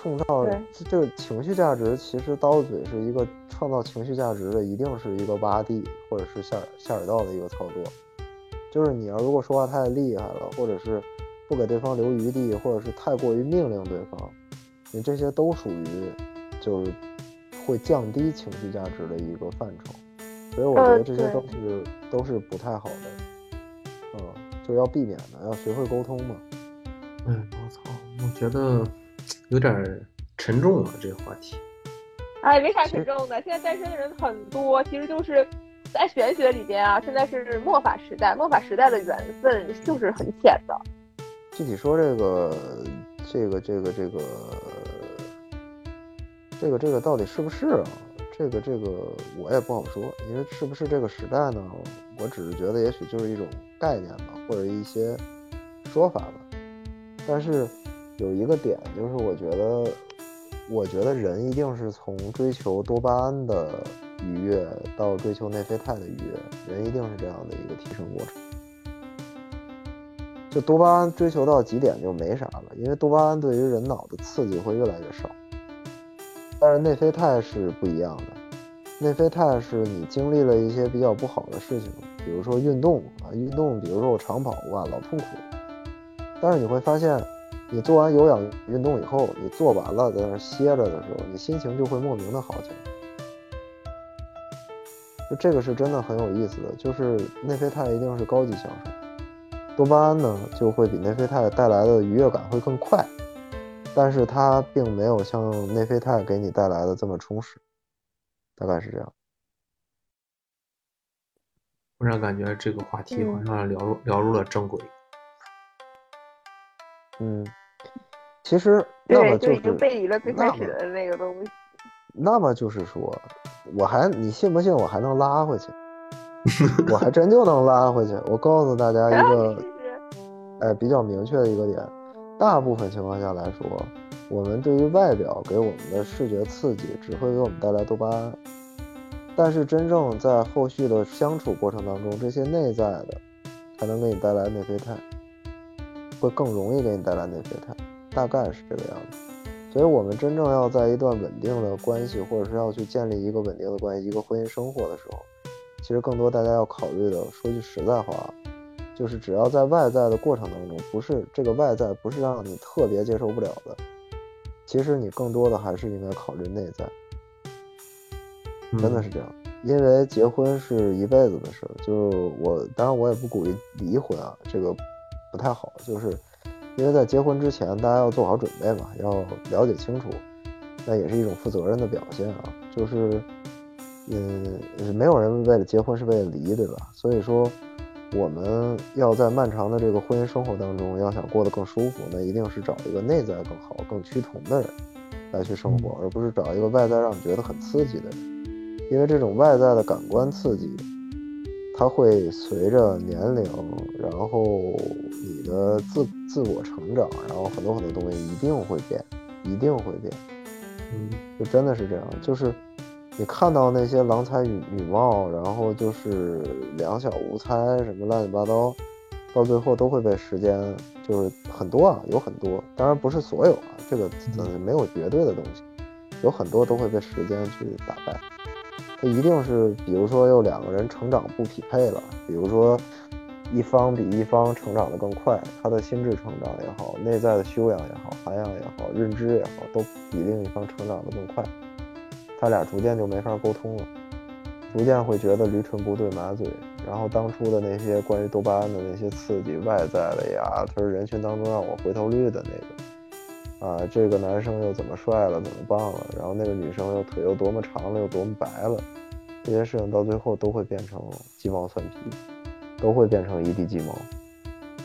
创造这个情绪价值，其实刀子嘴是一个创造情绪价值的，一定是一个挖地或者是下下水道的一个操作。就是你要如果说话太厉害了，或者是不给对方留余地，或者是太过于命令对方，你这些都属于就是会降低情绪价值的一个范畴。所以我觉呃得这些对都是、都是不太好的，嗯，就要避免的，要学会沟通嘛。哎，我操，我觉得有点儿沉重啊，这个话题。哎，没啥沉重的。现在单身的人很多，其实就是在玄学里边啊，现在是末法时代，末法时代的缘分就是很浅的。具体说这个这个这个这个这个这个到底是不是啊？这个这个我也不好说，因为是不是这个时代呢？我只是觉得也许就是一种概念吧，或者一些说法吧。但是有一个点就是，我觉得，我觉得人一定是从追求多巴胺的愉悦到追求内啡肽的愉悦，人一定是这样的一个提升过程。就多巴胺追求到极点就没啥了，因为多巴胺对于人脑的刺激会越来越少。但是内啡肽是不一样的，内啡肽是你经历了一些比较不好的事情，比如说运动啊，运动，比如说我长跑哇，老痛苦。但是你会发现，你做完有氧运动以后，你做完了在那歇着的时候，你心情就会莫名的好起来。就这个是真的很有意思的，就是内啡肽一定是高级享受。多巴胺呢，就会比内啡肽带来的愉悦感会更快，但是它并没有像内啡肽给你带来的这么充实，大概是这样。忽然感觉这个话题嗯好像聊入聊入了正轨。嗯，其实那对，么就已经是背离了最开始的那个东西。那么就是说，我还你信不信我还能拉回去？我还真就能拉回去。我告诉大家一个哎比较明确的一个点，大部分情况下来说，我们对于外表给我们的视觉刺激只会给我们带来多巴胺，但是真正在后续的相处过程当中，这些内在的才能给你带来内啡肽，会更容易给你带来内啡肽。大概是这个样子。所以，我们真正要在一段稳定的关系，或者是要去建立一个稳定的关系、一个婚姻生活的时候，其实更多大家要考虑的，说句实在话，就是只要在外在的过程当中，不是这个外在不是让你特别接受不了的，其实你更多的还是应该考虑内在。真的是这样，因为结婚是一辈子的事儿。就我，当然我也不鼓励离婚啊，这个不太好。就是因为在结婚之前，大家要做好准备嘛，要了解清楚，那也是一种负责任的表现啊。就是，嗯，没有人为了结婚是为了离，对吧？所以说，我们要在漫长的这个婚姻生活当中，要想过得更舒服，那一定是找一个内在更好、更趋同的人来去生活，而不是找一个外在让你觉得很刺激的人。因为这种外在的感官刺激，它会随着年龄，然后你的自自我成长，然后很多很多东西一定会变，一定会变。嗯，就真的是这样。就是你看到那些郎才女女貌，然后就是两小无猜，什么乱七八糟，到最后都会被时间，就是很多啊，有很多，当然不是所有啊，这个没有绝对的东西，有很多都会被时间去打败。他一定是，比如说有两个人成长不匹配了，比如说一方比一方成长的更快，他的心智成长也好，内在的修养也好，涵养也好，认知也好，都比另一方成长的更快，他俩逐渐就没法沟通了，逐渐会觉得驴唇不对马嘴，然后当初的那些关于多巴胺的那些刺激，外在的呀，他是人群当中让我回头率的那个。啊，这个男生又怎么帅了，怎么棒了？然后那个女生又腿又多么长了，又多么白了？这些事情到最后都会变成鸡毛蒜皮，都会变成一地鸡毛，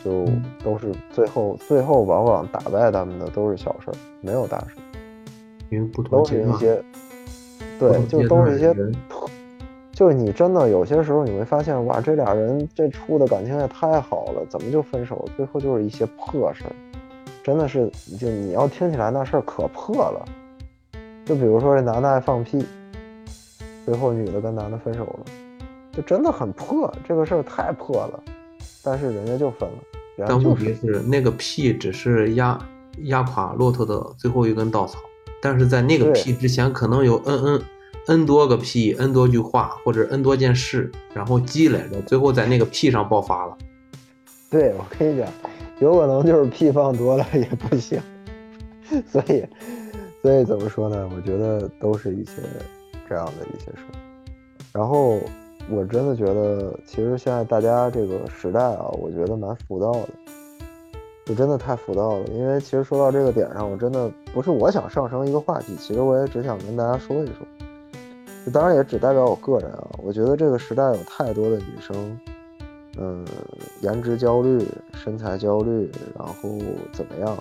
就都是最后最后往往打败他们的都是小事儿，没有大事。因为不同都是一些，对，就都是一些，就是你真的有些时候你会发现，哇，这俩人这处的感情也太好了，怎么就分手？最后就是一些破事儿。真的是，就你要听起来那事儿可破了，就比如说这男的爱放屁，最后女的跟男的分手了，就真的很破，这个事儿太破了，但是人家就分了。但问题是，那个屁只是压压垮骆驼的最后一根稻草，但是在那个屁之前，可能有 n n n 多个屁，n 多句话或者 n 多件事，然后积累着，最后在那个屁上爆发了。对，我跟你讲。有可能就是屁放多了也不行，所以，所以怎么说呢？我觉得都是一些这样的一些事。然后，我真的觉得，其实现在大家这个时代啊，我觉得蛮浮躁的，就真的太浮躁了。因为其实说到这个点上，我真的不是我想上升一个话题，其实我也只想跟大家说一说。当然也只代表我个人啊，我觉得这个时代有太多的女生。嗯，颜值焦虑、身材焦虑，然后怎么样？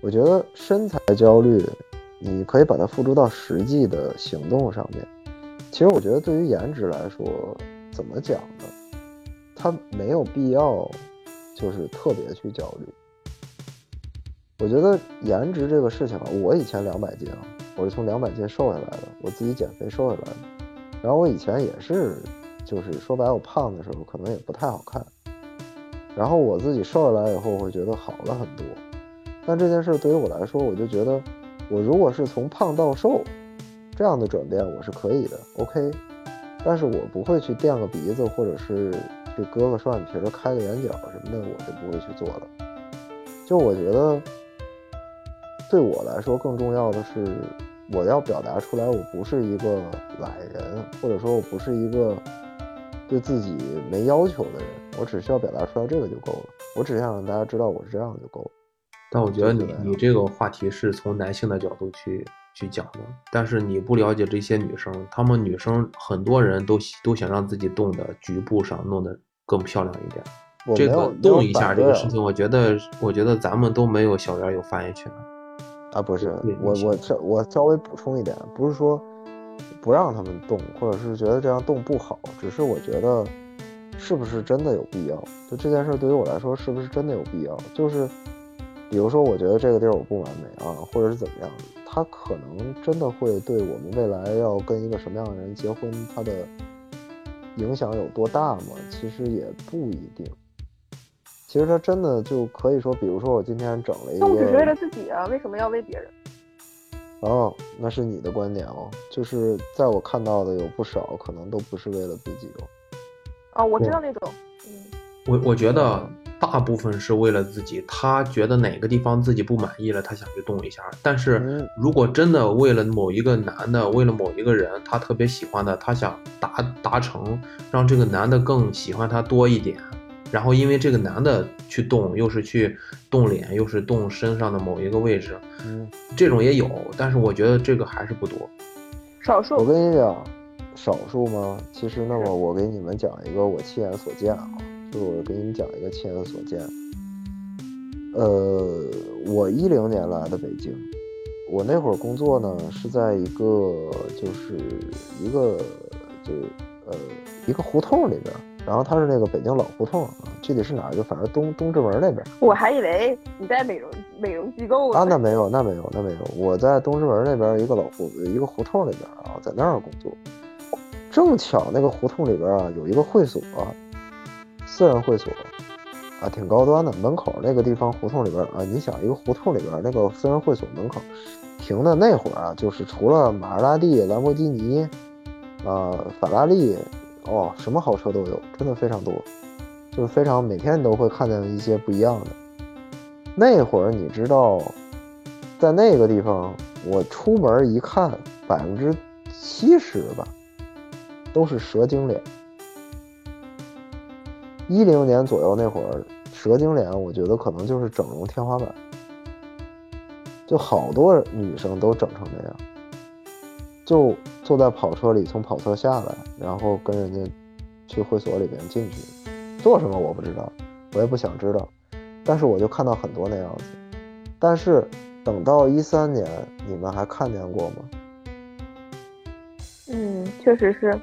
我觉得身材焦虑，你可以把它付诸到实际的行动上面。其实我觉得对于颜值来说，怎么讲呢？它没有必要，就是特别去焦虑。我觉得颜值这个事情啊，我以前两百斤啊，我是从两百斤瘦下来的，我自己减肥瘦下来的。然后我以前也是。就是说白了，我胖的时候可能也不太好看，然后我自己瘦下来以后会觉得好了很多。但这件事对于我来说，我就觉得，我如果是从胖到瘦这样的转变，我是可以的，OK。但是我不会去垫个鼻子，或者是去割个双眼皮儿、开个眼角什么的，我就不会去做了。就我觉得，对我来说更重要的是，我要表达出来，我不是一个懒人，或者说我不是一个。对自己没要求的人，我只需要表达出来这个就够了。我只想让大家知道我是这样就够了。但我觉得你你这个话题是从男性的角度去去讲的，但是你不了解这些女生，她们女生很多人都都想让自己动的局部上弄得更漂亮一点。这个动一下这个事情，我觉得我觉得咱们都没有小圆有发言权。啊，不是，我我稍我稍微补充一点，不是说。不让他们动，或者是觉得这样动不好，只是我觉得，是不是真的有必要？就这件事对于我来说，是不是真的有必要？就是，比如说，我觉得这个地儿我不完美啊，或者是怎么样，他可能真的会对我们未来要跟一个什么样的人结婚，它的影响有多大吗？其实也不一定。其实他真的就可以说，比如说我今天整了一个，动只是为了自己啊，为什么要为别人？哦，那是你的观点哦。就是在我看到的有不少，可能都不是为了自己哦。哦，我知道那种，嗯，我我觉得大部分是为了自己，他觉得哪个地方自己不满意了，他想去动一下。但是嗯如果真的为了某一个男的，为了某一个人，他特别喜欢的，他想达达成，让这个男的更喜欢他多一点，然后因为这个男的去动，又是去动脸，又是动身上的某一个位置，嗯，这种也有，但是我觉得这个还是不多。少数。我跟你讲，少数吗？其实那么我给你们讲一个我亲眼所见啊，就是我给你们讲一个亲眼所见。呃，我一零年来的北京，我那会儿工作呢是在一个就是一个就呃一个胡同里边，然后它是那个北京老胡同啊，具体是哪儿就反正东东直门那边。我还以为你在美容美容机构啊，呢那没有，那没有，那没有。我在东直门那边一个老胡一个胡同里边啊，在那儿工作。正巧那个胡同里边啊有一个会所，私人会所，啊，挺高端的。门口那个地方胡同里边啊，你想一个胡同里边那个私人会所门口停的那会儿啊，就是除了玛莎拉蒂、兰博基尼，啊，法拉利，哦，什么好车都有，真的非常多，就是非常每天你都会看见一些不一样的。那会儿你知道，在那个地方，我出门一看，百分之七十吧，都是蛇精脸。一零年左右那会儿，蛇精脸，我觉得可能就是整容天花板，就好多女生都整成那样，就坐在跑车里从跑车下来，然后跟人家去会所里边进去，做什么我不知道，我也不想知道。但是我就看到很多那样子。但是等到一三年，你们还看见过吗？嗯，确实是，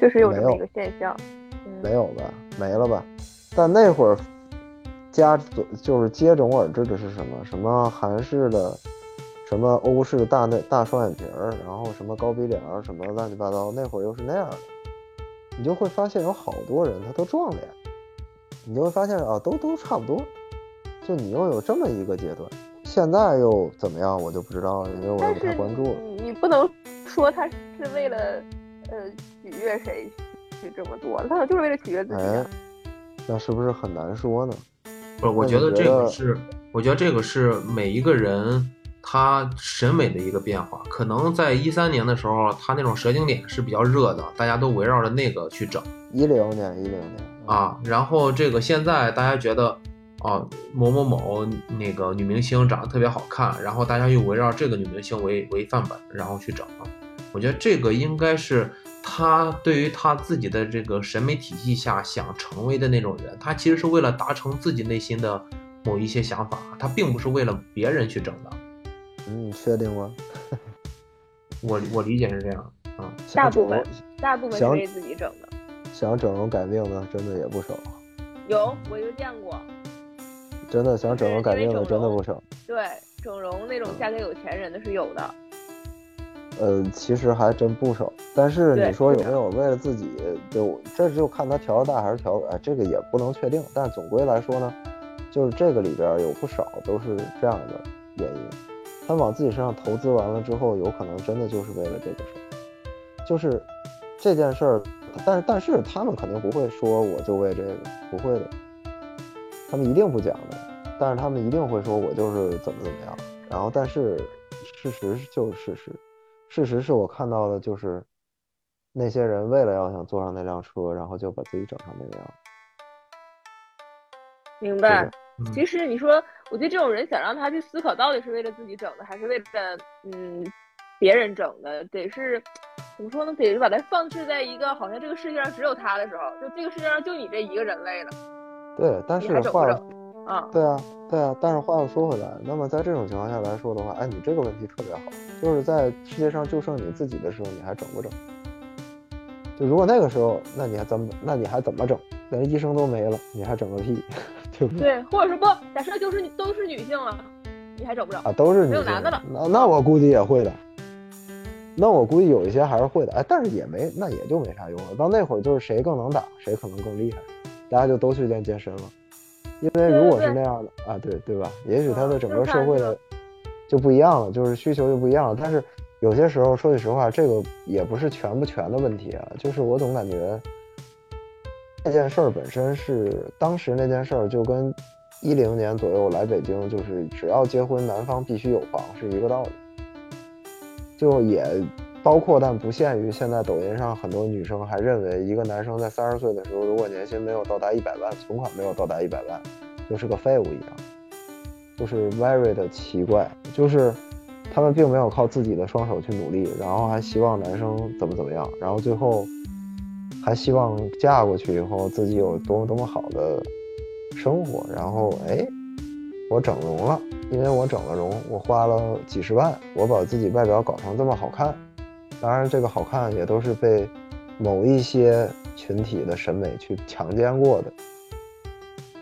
确实有这么一个现象。嗯，没有吧？没了吧？但那会儿加就是接踵而至的是什么？什么韩式的，什么欧式大内大双眼皮儿，然后什么高鼻梁，什么乱七八糟。那会儿又是那样的，你就会发现有好多人他都撞脸，你就会发现啊，都都差不多。就你又有这么一个阶段，现在又怎么样，我就不知道了，因为我也不太关注你不能说他是为了呃取悦谁去这么做，他就是为了取悦自己那是不是很难说呢？不是，我觉得这个是，我觉得这个是每一个人他审美的一个变化。可能在一三年的时候，他那种蛇精脸是比较热的，大家都围绕着那个去整一零年，一零年，啊。然后这个现在大家觉得，哦，某某某那个女明星长得特别好看，然后大家又围绕这个女明星为为范本，然后去整啊。我觉得这个应该是他对于他自己的这个审美体系下想成为的那种人，他其实是为了达成自己内心的某一些想法，他并不是为了别人去整的。嗯，你确定吗？我我理解是这样啊。大部分大部分是为自己整的。想整容改命的真的也不少，有，我就见过。真的想整容改命的真的不少。对，整容那种嫁给有钱人的是有的。呃，其实还真不少。但是你说有没有为了自己，就这就看他调的大还是调，哎，这个也不能确定。但总归来说呢，就是这个里边有不少都是这样的原因。他往自己身上投资完了之后，有可能真的就是为了这个事儿，就是这件事儿。但是但是他们肯定不会说我就为这个，不会的，他们一定不讲的。但是他们一定会说我就是怎么怎么样。然后但是事实就是事实。事实是我看到的，就是那些人为了要想坐上那辆车，然后就把自己整成那个样。明白。嗯其实你说，我觉得这种人想让他去思考，到底是为了自己整的，还是为了嗯别人整的，得是怎么说呢？得是把它放置在一个好像这个世界上只有他的时候，就这个世界上就你这一个人类了，对，但你是话啊，对啊，对啊，但是话又说回来，那么在这种情况下来说的话，哎，你这个问题特别好，就是在世界上就剩你自己的时候，你还整不整？就如果那个时候，那你还怎么？那你还怎么整？连医生都没了，你还整个屁，对不对？对，或者说不，假设就是你都是女性了，你还整不整？啊，都是女性没有男的了那那我估计也会的。那我估计有一些还是会的，哎，但是也没，那也就没啥用了。到那会儿就是谁更能打，谁可能更厉害，大家就都去练健身了。因为如果是那样的啊，对对吧？也许他的整个社会的就不一样了，就是需求就不一样了。但是有些时候说句实话，这个也不是全不全的问题啊，就是我总感觉那件事儿本身是当时那件事儿就跟一零年左右来北京，就是只要结婚男方必须有房是一个道理，就也。包括但不限于，现在抖音上很多女生还认为，一个男生在三十岁的时候，如果年薪没有到达一百万，存款没有到达一百万，就是个废物一样，就是 very 的奇怪，就是他们并没有靠自己的双手去努力，然后还希望男生怎么怎么样，然后最后还希望嫁过去以后自己有多么多么好的生活，然后哎，我整容了，因为我整了容，我花了几十万，我把自己外表搞成这么好看。当然，这个好看也都是被某一些群体的审美去强奸过的。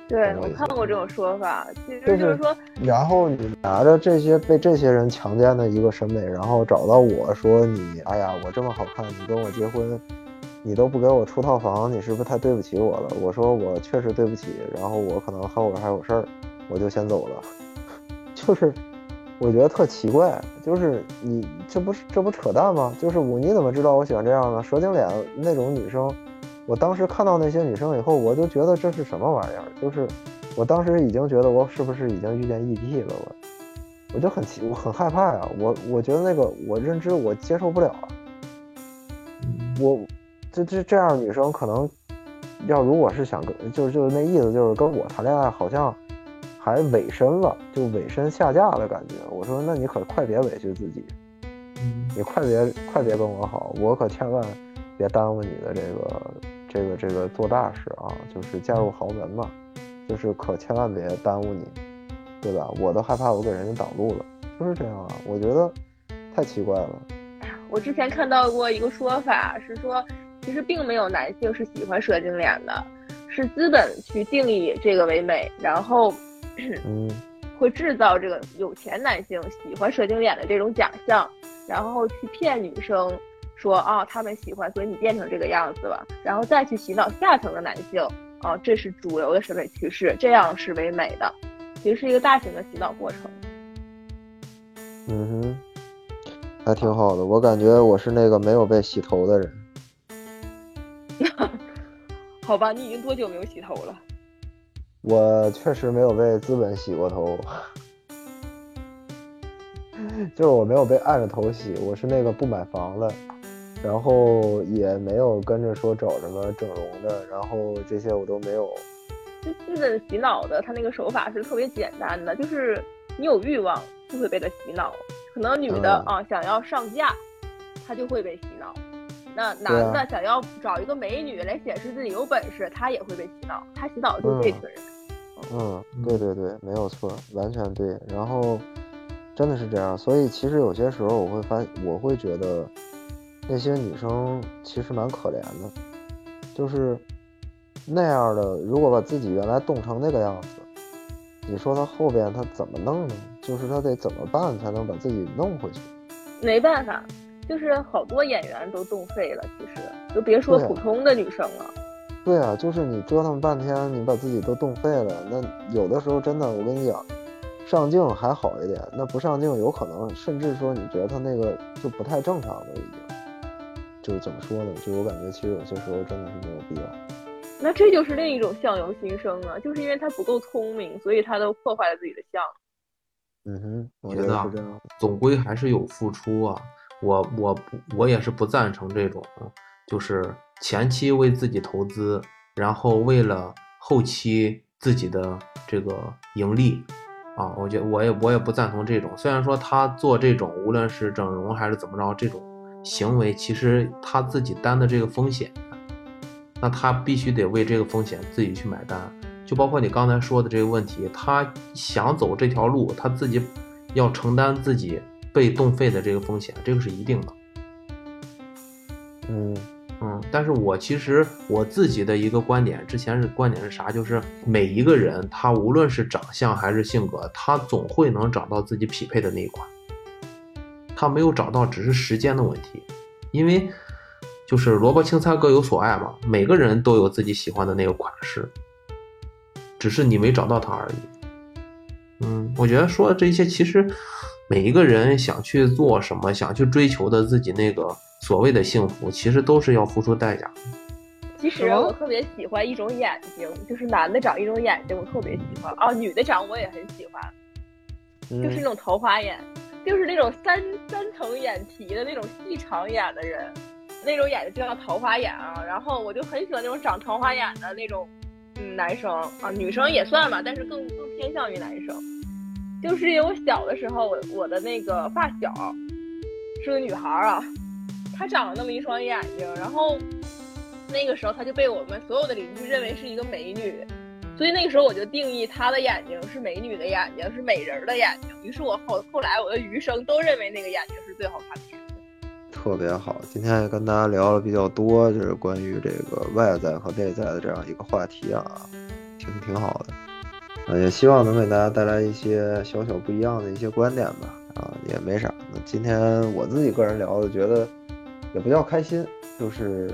对我看过这种说法，其实就是说，然后你拿着这些被这些人强奸的一个审美，然后找到我说你，哎呀，我这么好看，你跟我结婚，你都不给我出套房，你是不是太对不起我了？我说我确实对不起，然后我可能后边还有事儿，我就先走了，就是。我觉得特奇怪，就是你这不是这不扯淡吗？就是我你怎么知道我喜欢这样的蛇精脸那种女生？我当时看到那些女生以后，我就觉得这是什么玩意儿？就是我当时已经觉得我是不是已经遇见异地了？我我就很奇，我很害怕呀。我我觉得那个我认知我接受不了。我这这这样女生可能要如果是想跟，就就是那意思就是跟我谈恋爱，好像。还委身了，就委身下嫁的感觉。我说，那你可快别委屈自己，你快别快别跟我好，我可千万别耽误你的这个这个这个做大事啊，就是嫁入豪门嘛，就是可千万别耽误你，对吧？我都害怕我给人家挡路了，就是这样啊。我觉得太奇怪了。我之前看到过一个说法，是说其实并没有男性是喜欢蛇精脸的，是资本去定义这个为美，然后。嗯，会制造这个有钱男性喜欢蛇精脸的这种假象，然后去骗女生说啊，他们喜欢，所以你变成这个样子了，然后再去洗脑下层的男性啊，这是主流的审美趋势，这样是唯美的，其实是一个大型的洗脑过程。嗯哼，还挺好的，我感觉我是那个没有被洗头的人。好吧，你已经多久没有洗头了？我确实没有被资本洗过头，就是我没有被按着头洗。我是那个不买房的，然后也没有跟着说找什么整容的，然后这些我都没有。就资本洗脑的，他那个手法是特别简单的，就是你有欲望就会被他洗脑。可能女的啊想要上架，他就会被洗脑。那男的想要找一个美女来显示自己有本事，他也会被洗脑。他洗脑的就是这群人。嗯，对对对，没有错，完全对。然后，真的是这样。所以其实有些时候我会发，我会觉得那些女生其实蛮可怜的，就是那样的。如果把自己原来冻成那个样子，你说她后边她怎么弄呢？就是她得怎么办才能把自己弄回去？没办法，就是好多演员都冻废了。其实，就别说普通的女生了。对啊，就是你折腾半天，你把自己都冻废了。那有的时候真的，我跟你讲，上镜还好一点，那不上镜有可能，甚至说你觉得他那个就不太正常了，已经。就是怎么说呢？就我感觉，其实有些时候真的是没有必要。那这就是另一种相由心生啊，就是因为他不够聪明，所以他都破坏了自己的相。嗯哼，我觉得总归还是有付出啊。我我我也是不赞成这种，就是。前期为自己投资，然后为了后期自己的这个盈利，啊，我觉得我也我也不赞同这种。虽然说他做这种，无论是整容还是怎么着，这种行为其实他自己担的这个风险，那他必须得为这个风险自己去买单。就包括你刚才说的这个问题，他想走这条路，他自己要承担自己被冻废的这个风险，这个是一定的。嗯。嗯，但是我其实我自己的一个观点，之前是观点是啥？就是每一个人他无论是长相还是性格，他总会能找到自己匹配的那一款。他没有找到，只是时间的问题。因为就是萝卜青菜各有所爱嘛，每个人都有自己喜欢的那个款式。只是你没找到他而已。嗯，我觉得说的这些，其实每一个人想去做什么，想去追求的自己那个所谓的幸福，其实都是要付出代价。其实我特别喜欢一种眼睛，就是男的长一种眼睛，我特别喜欢啊。女的长我也很喜欢，就是那种桃花眼，就是那种三三层眼皮的那种细长眼的人，那种眼睛就叫桃花眼啊。然后我就很喜欢那种长桃花眼的那种嗯男生啊，女生也算吧，但是更更偏向于男生。就是因为我小的时候，我我的那个发小是个女孩啊，她长了那么一双眼睛，然后。那个时候，她就被我们所有的邻居认为是一个美女，所以那个时候我就定义她的眼睛是美女的眼睛，是美人的眼睛。于是我后后来我的余生都认为那个眼睛是最好看的眼睛。特别好，今天也跟大家聊了比较多，就是关于这个外在和内在的这样一个话题啊，挺挺好的，啊，也希望能给大家带来一些小小不一样的一些观点吧，啊，也没啥。那今天我自己个人聊的，觉得也不叫开心，就是。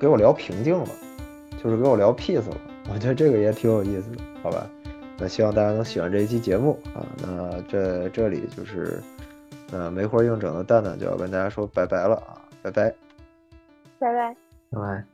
给我聊平静了，就是给我聊 peace 了，我觉得这个也挺有意思的，好吧？那希望大家能喜欢这一期节目啊。那这这里就是，呃，没活硬整的蛋蛋就要跟大家说拜拜了啊，拜拜，拜拜，拜拜。